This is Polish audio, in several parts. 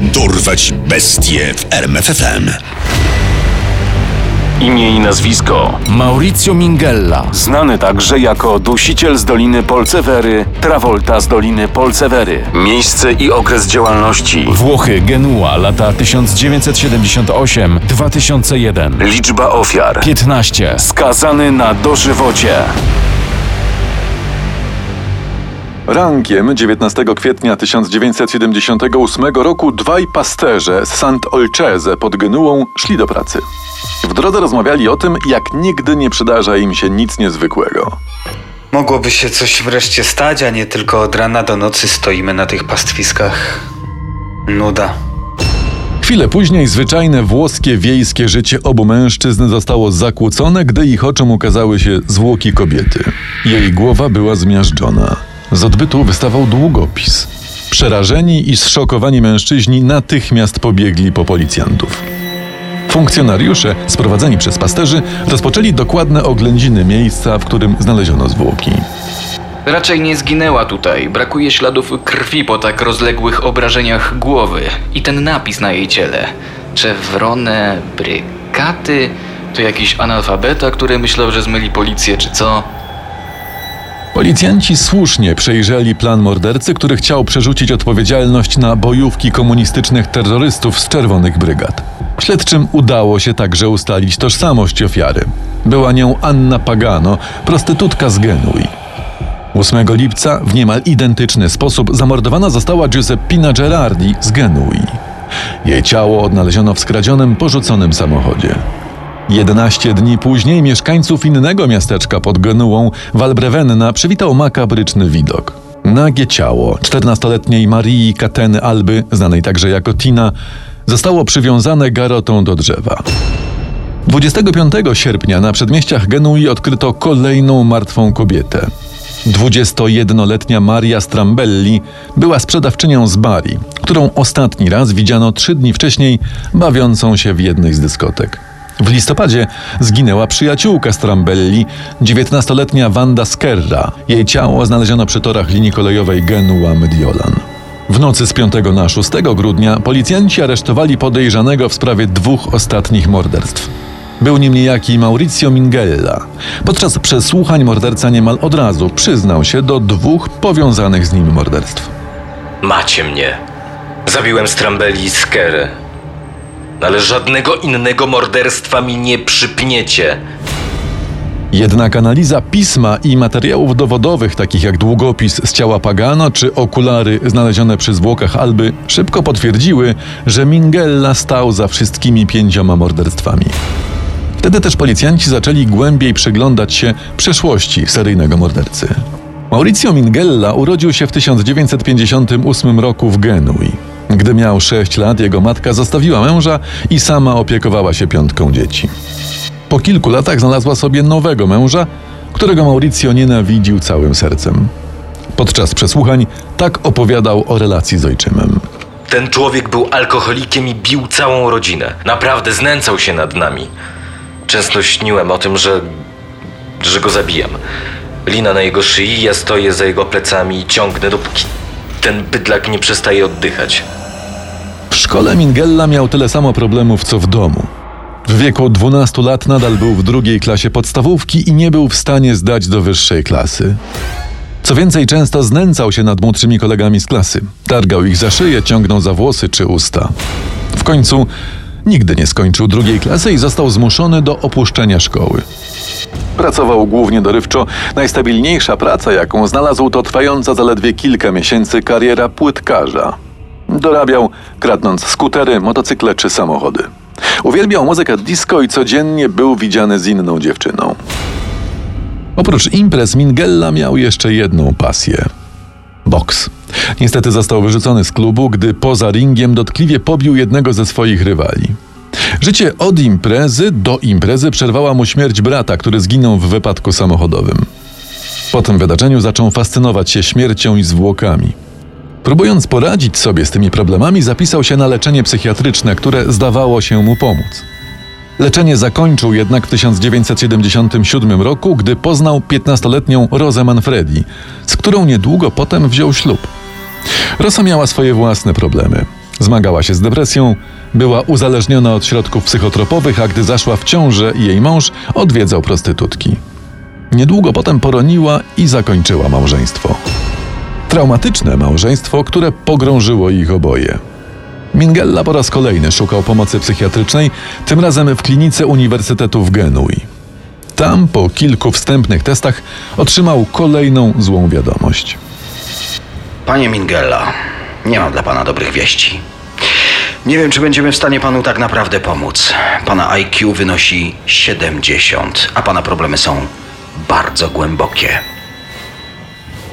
Dorwać bestie w RMFFM. Imię i nazwisko. Maurizio Mingella. Znany także jako dusiciel z Doliny Polcewery, Travolta z Doliny Polcewery. Miejsce i okres działalności. Włochy, Genua, lata 1978-2001. Liczba ofiar. 15. Skazany na dożywocie. Rankiem 19 kwietnia 1978 roku dwaj pasterze z Sant'Olcese pod Genuą szli do pracy. W drodze rozmawiali o tym, jak nigdy nie przydarza im się nic niezwykłego. Mogłoby się coś wreszcie stać, a nie tylko od rana do nocy stoimy na tych pastwiskach. Nuda. Chwilę później zwyczajne włoskie wiejskie życie obu mężczyzn zostało zakłócone, gdy ich oczom ukazały się zwłoki kobiety. Jej głowa była zmiażdżona. Z odbytu wystawał długopis. Przerażeni i zszokowani mężczyźni natychmiast pobiegli po policjantów. Funkcjonariusze, sprowadzeni przez pasterzy, rozpoczęli dokładne oględziny miejsca, w którym znaleziono zwłoki. Raczej nie zginęła tutaj. Brakuje śladów krwi po tak rozległych obrażeniach głowy. I ten napis na jej ciele. Czewrone brykaty? To jakiś analfabeta, który myślał, że zmyli policję, czy co? Policjanci słusznie przejrzeli plan mordercy, który chciał przerzucić odpowiedzialność na bojówki komunistycznych terrorystów z czerwonych brygad. Śledczym udało się także ustalić tożsamość ofiary. Była nią Anna Pagano, prostytutka z Genui. 8 lipca w niemal identyczny sposób zamordowana została Giuseppina Gerardi z Genui. Jej ciało odnaleziono w skradzionym, porzuconym samochodzie. 11 dni później mieszkańców innego miasteczka pod Genuą, Valbrevenna, przywitał makabryczny widok. Nagie ciało 14-letniej Marii Kateny Alby, znanej także jako Tina, zostało przywiązane garotą do drzewa. 25 sierpnia na przedmieściach Genui odkryto kolejną martwą kobietę. 21-letnia Maria Strambelli była sprzedawczynią z Bari, którą ostatni raz widziano trzy dni wcześniej bawiącą się w jednej z dyskotek. W listopadzie zginęła przyjaciółka Strambelli, 19-letnia Wanda Skerra. Jej ciało znaleziono przy torach linii kolejowej Genua-Mediolan. W nocy z 5 na 6 grudnia policjanci aresztowali podejrzanego w sprawie dwóch ostatnich morderstw. Był nim niejaki Maurizio Mingella. Podczas przesłuchań morderca niemal od razu przyznał się do dwóch powiązanych z nim morderstw. Macie mnie. Zabiłem Strambelli i Skerę. Ale żadnego innego morderstwa mi nie przypniecie. Jednak analiza pisma i materiałów dowodowych, takich jak długopis z ciała Pagano czy okulary znalezione przy zwłokach Alby, szybko potwierdziły, że Mingella stał za wszystkimi pięcioma morderstwami. Wtedy też policjanci zaczęli głębiej przyglądać się przeszłości seryjnego mordercy. Maurizio Mingella urodził się w 1958 roku w Genui. Gdy miał 6 lat, jego matka zostawiła męża i sama opiekowała się piątką dzieci. Po kilku latach znalazła sobie nowego męża, którego Mauricio nienawidził całym sercem. Podczas przesłuchań tak opowiadał o relacji z ojczymem. Ten człowiek był alkoholikiem i bił całą rodzinę. Naprawdę znęcał się nad nami. Często śniłem o tym, że. że go zabijam. Lina na jego szyi, ja stoję za jego plecami i ciągnę, dopóki ten bydlak nie przestaje oddychać. Szkole Mingella miał tyle samo problemów co w domu. W wieku 12 lat nadal był w drugiej klasie podstawówki i nie był w stanie zdać do wyższej klasy. Co więcej, często znęcał się nad młodszymi kolegami z klasy. Targał ich za szyję, ciągnął za włosy czy usta. W końcu nigdy nie skończył drugiej klasy i został zmuszony do opuszczenia szkoły. Pracował głównie dorywczo. Najstabilniejsza praca, jaką znalazł, to trwająca zaledwie kilka miesięcy kariera płytkarza. Dorabiał, kradnąc skutery, motocykle czy samochody. Uwielbiał muzykę disco i codziennie był widziany z inną dziewczyną. Oprócz imprez Mingella miał jeszcze jedną pasję. Boks. Niestety został wyrzucony z klubu, gdy poza ringiem dotkliwie pobił jednego ze swoich rywali. Życie od imprezy do imprezy przerwała mu śmierć brata, który zginął w wypadku samochodowym. Po tym wydarzeniu zaczął fascynować się śmiercią i zwłokami. Próbując poradzić sobie z tymi problemami, zapisał się na leczenie psychiatryczne, które zdawało się mu pomóc. Leczenie zakończył jednak w 1977 roku, gdy poznał 15-letnią Rosę Manfredi, z którą niedługo potem wziął ślub. Rosa miała swoje własne problemy. Zmagała się z depresją, była uzależniona od środków psychotropowych, a gdy zaszła w ciążę jej mąż odwiedzał prostytutki. Niedługo potem poroniła i zakończyła małżeństwo. Traumatyczne małżeństwo, które pogrążyło ich oboje. Mingella po raz kolejny szukał pomocy psychiatrycznej, tym razem w klinice Uniwersytetu w Genui. Tam, po kilku wstępnych testach, otrzymał kolejną złą wiadomość. Panie Mingella, nie mam dla pana dobrych wieści. Nie wiem, czy będziemy w stanie panu tak naprawdę pomóc. Pana IQ wynosi 70, a pana problemy są bardzo głębokie.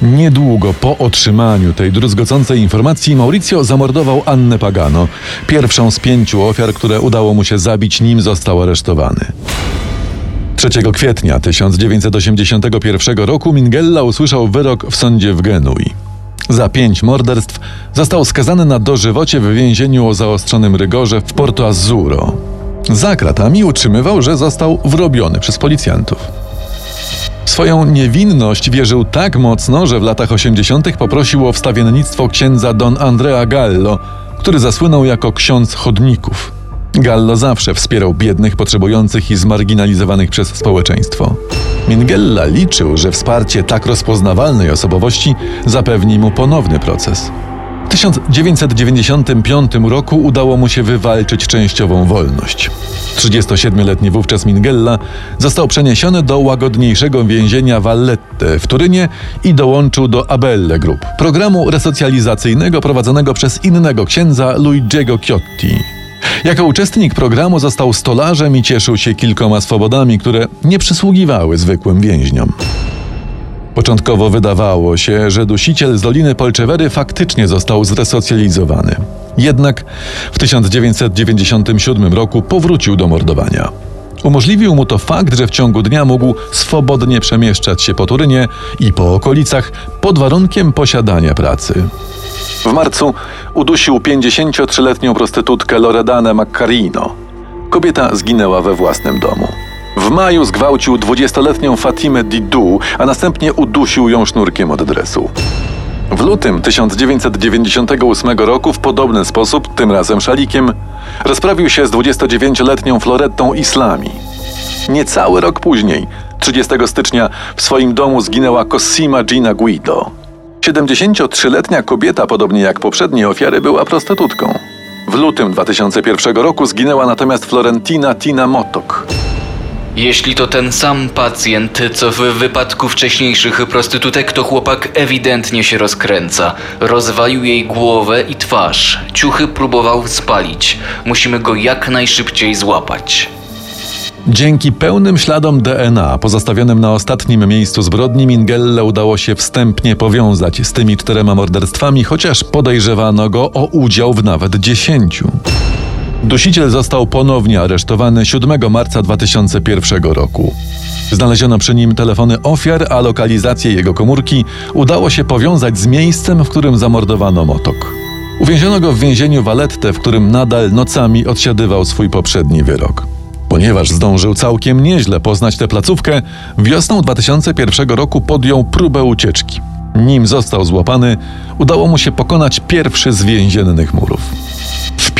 Niedługo po otrzymaniu tej druzgocącej informacji Mauricio zamordował Annę Pagano, pierwszą z pięciu ofiar, które udało mu się zabić, nim został aresztowany. 3 kwietnia 1981 roku Mingella usłyszał wyrok w sądzie w Genui. Za pięć morderstw został skazany na dożywocie w więzieniu o zaostrzonym rygorze w Porto Azzurro. Za kratami utrzymywał, że został wrobiony przez policjantów. Swoją niewinność wierzył tak mocno, że w latach 80. poprosił o wstawiennictwo księdza Don Andrea Gallo, który zasłynął jako ksiądz chodników. Gallo zawsze wspierał biednych, potrzebujących i zmarginalizowanych przez społeczeństwo. Mingella liczył, że wsparcie tak rozpoznawalnej osobowości zapewni mu ponowny proces. W 1995 roku udało mu się wywalczyć częściową wolność. 37-letni wówczas Mingella został przeniesiony do łagodniejszego więzienia Vallette w Turynie i dołączył do Abelle Group, programu resocjalizacyjnego prowadzonego przez innego księdza Luigiego Chiotti. Jako uczestnik programu został stolarzem i cieszył się kilkoma swobodami, które nie przysługiwały zwykłym więźniom. Początkowo wydawało się, że dusiciel z Doliny Polczewery faktycznie został zresocjalizowany. Jednak w 1997 roku powrócił do mordowania. Umożliwił mu to fakt, że w ciągu dnia mógł swobodnie przemieszczać się po Turynie i po okolicach pod warunkiem posiadania pracy. W marcu udusił 53-letnią prostytutkę Loredanę Maccarino. Kobieta zginęła we własnym domu. W maju zgwałcił 20-letnią Fatimę Didou, a następnie udusił ją sznurkiem od dresu. W lutym 1998 roku w podobny sposób, tym razem szalikiem, rozprawił się z 29-letnią Florettą Islami. Niecały rok później, 30 stycznia, w swoim domu zginęła Cosima Gina Guido. 73-letnia kobieta, podobnie jak poprzednie ofiary, była prostytutką. W lutym 2001 roku zginęła natomiast Florentina Tina Motok. Jeśli to ten sam pacjent, co w wypadku wcześniejszych prostytutek, to chłopak ewidentnie się rozkręca. Rozwalił jej głowę i twarz. Ciuchy próbował spalić. Musimy go jak najszybciej złapać. Dzięki pełnym śladom DNA pozostawionym na ostatnim miejscu zbrodni Mingelle udało się wstępnie powiązać z tymi czterema morderstwami, chociaż podejrzewano go o udział w nawet dziesięciu. Dusiciel został ponownie aresztowany 7 marca 2001 roku. Znaleziono przy nim telefony ofiar, a lokalizację jego komórki udało się powiązać z miejscem, w którym zamordowano Motok. Uwięziono go w więzieniu Valette, w którym nadal nocami odsiadywał swój poprzedni wyrok. Ponieważ zdążył całkiem nieźle poznać tę placówkę, wiosną 2001 roku podjął próbę ucieczki. Nim został złapany, udało mu się pokonać pierwszy z więziennych murów.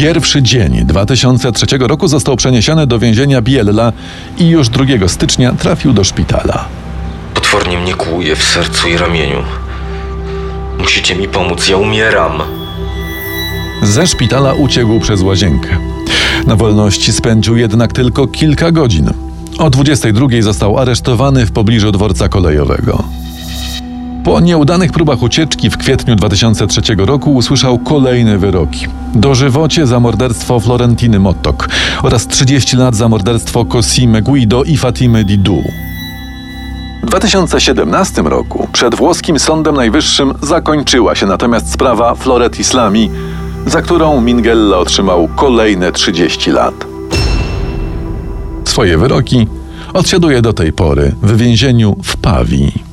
Pierwszy dzień 2003 roku został przeniesiony do więzienia Biella i już 2 stycznia trafił do szpitala. Potwornie mnie kłuje w sercu i ramieniu. Musicie mi pomóc, ja umieram. Ze szpitala uciekł przez łazienkę. Na wolności spędził jednak tylko kilka godzin. O 22 został aresztowany w pobliżu dworca kolejowego. Po nieudanych próbach ucieczki w kwietniu 2003 roku usłyszał kolejne wyroki. Dożywocie za morderstwo Florentiny Mottok oraz 30 lat za morderstwo Cosime Guido i Fatimy Didou. W 2017 roku przed włoskim Sądem Najwyższym zakończyła się natomiast sprawa Floret Islami, za którą Mingella otrzymał kolejne 30 lat. Swoje wyroki odsiaduje do tej pory w więzieniu w Pawii.